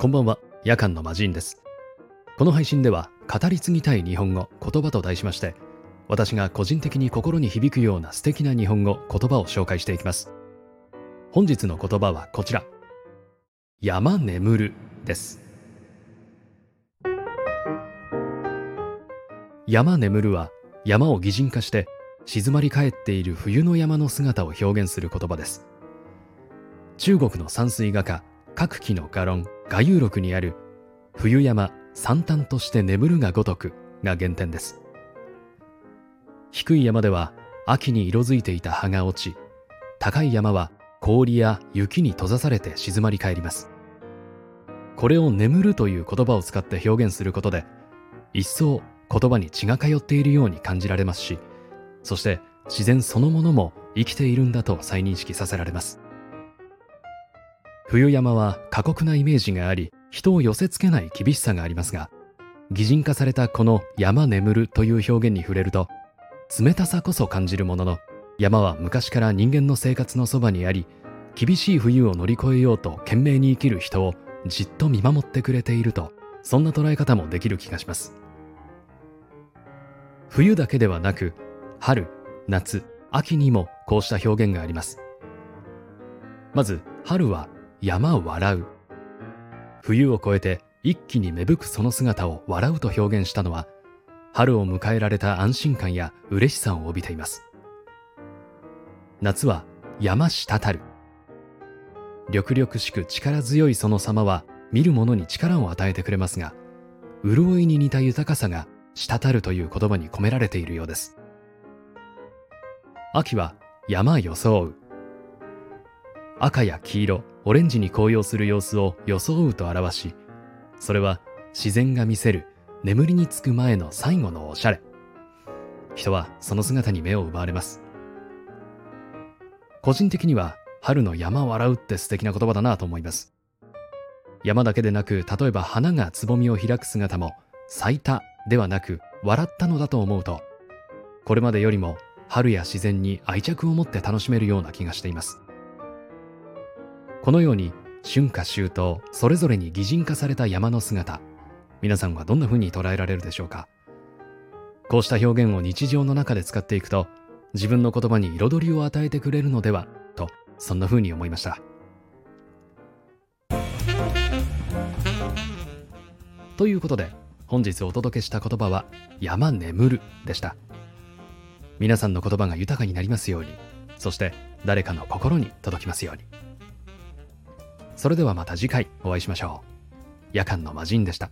こんばんは。夜間の魔人です。この配信では語り継ぎたい日本語言葉と題しまして私が個人的に心に響くような素敵な日本語言葉を紹介していきます。本日の言葉はこちら。山眠るです。山眠るは山を擬人化して静まり返っている冬の山の姿を表現する言葉です。中国の山水画家各期の画論。画遊録にある冬山三端として眠るがごとくが原点です。低い山では秋に色づいていた葉が落ち高い山は氷や雪に閉ざされて静まり返ります。これを眠るという言葉を使って表現することで一層言葉に血が通っているように感じられますしそして自然そのものも生きているんだと再認識させられます。冬山は過酷なイメージがあり人を寄せ付けない厳しさがありますが擬人化されたこの山眠るという表現に触れると冷たさこそ感じるものの山は昔から人間の生活のそばにあり厳しい冬を乗り越えようと懸命に生きる人をじっと見守ってくれているとそんな捉え方もできる気がします。冬だけではなく春夏秋にもこうした表現があります。まず春は山を笑う。冬を越えて一気に芽吹くその姿を笑うと表現したのは春を迎えられた安心感や嬉しさを帯びています。夏は山滴る。緑々しく力強いその様は見る者に力を与えてくれますが潤いに似た豊かさが滴るという言葉に込められているようです。秋は山装う。赤や黄色オレンジに紅葉する様子を装うと表しそれは自然が見せる眠りにつく前の最後のおしゃれ。人はその姿に目を奪われます。個人的には春の山を洗うって素敵な言葉だなと思います。山だけでなく例えば花がつぼみを開く姿も咲いたではなく笑ったのだと思うとこれまでよりも春や自然に愛着を持って楽しめるような気がしています。このように春夏秋冬それぞれに擬人化された山の姿皆さんはどんな風に捉えられるでしょうか？こうした表現を日常の中で使っていくと自分の言葉に彩りを与えてくれるのではとそんな風に思いました。ということで本日お届けした言葉は山眠るでした。皆さんの言葉が豊かになりますようにそして誰かの心に届きますように。それではまた次回お会いしましょう。夜間の魔人でした。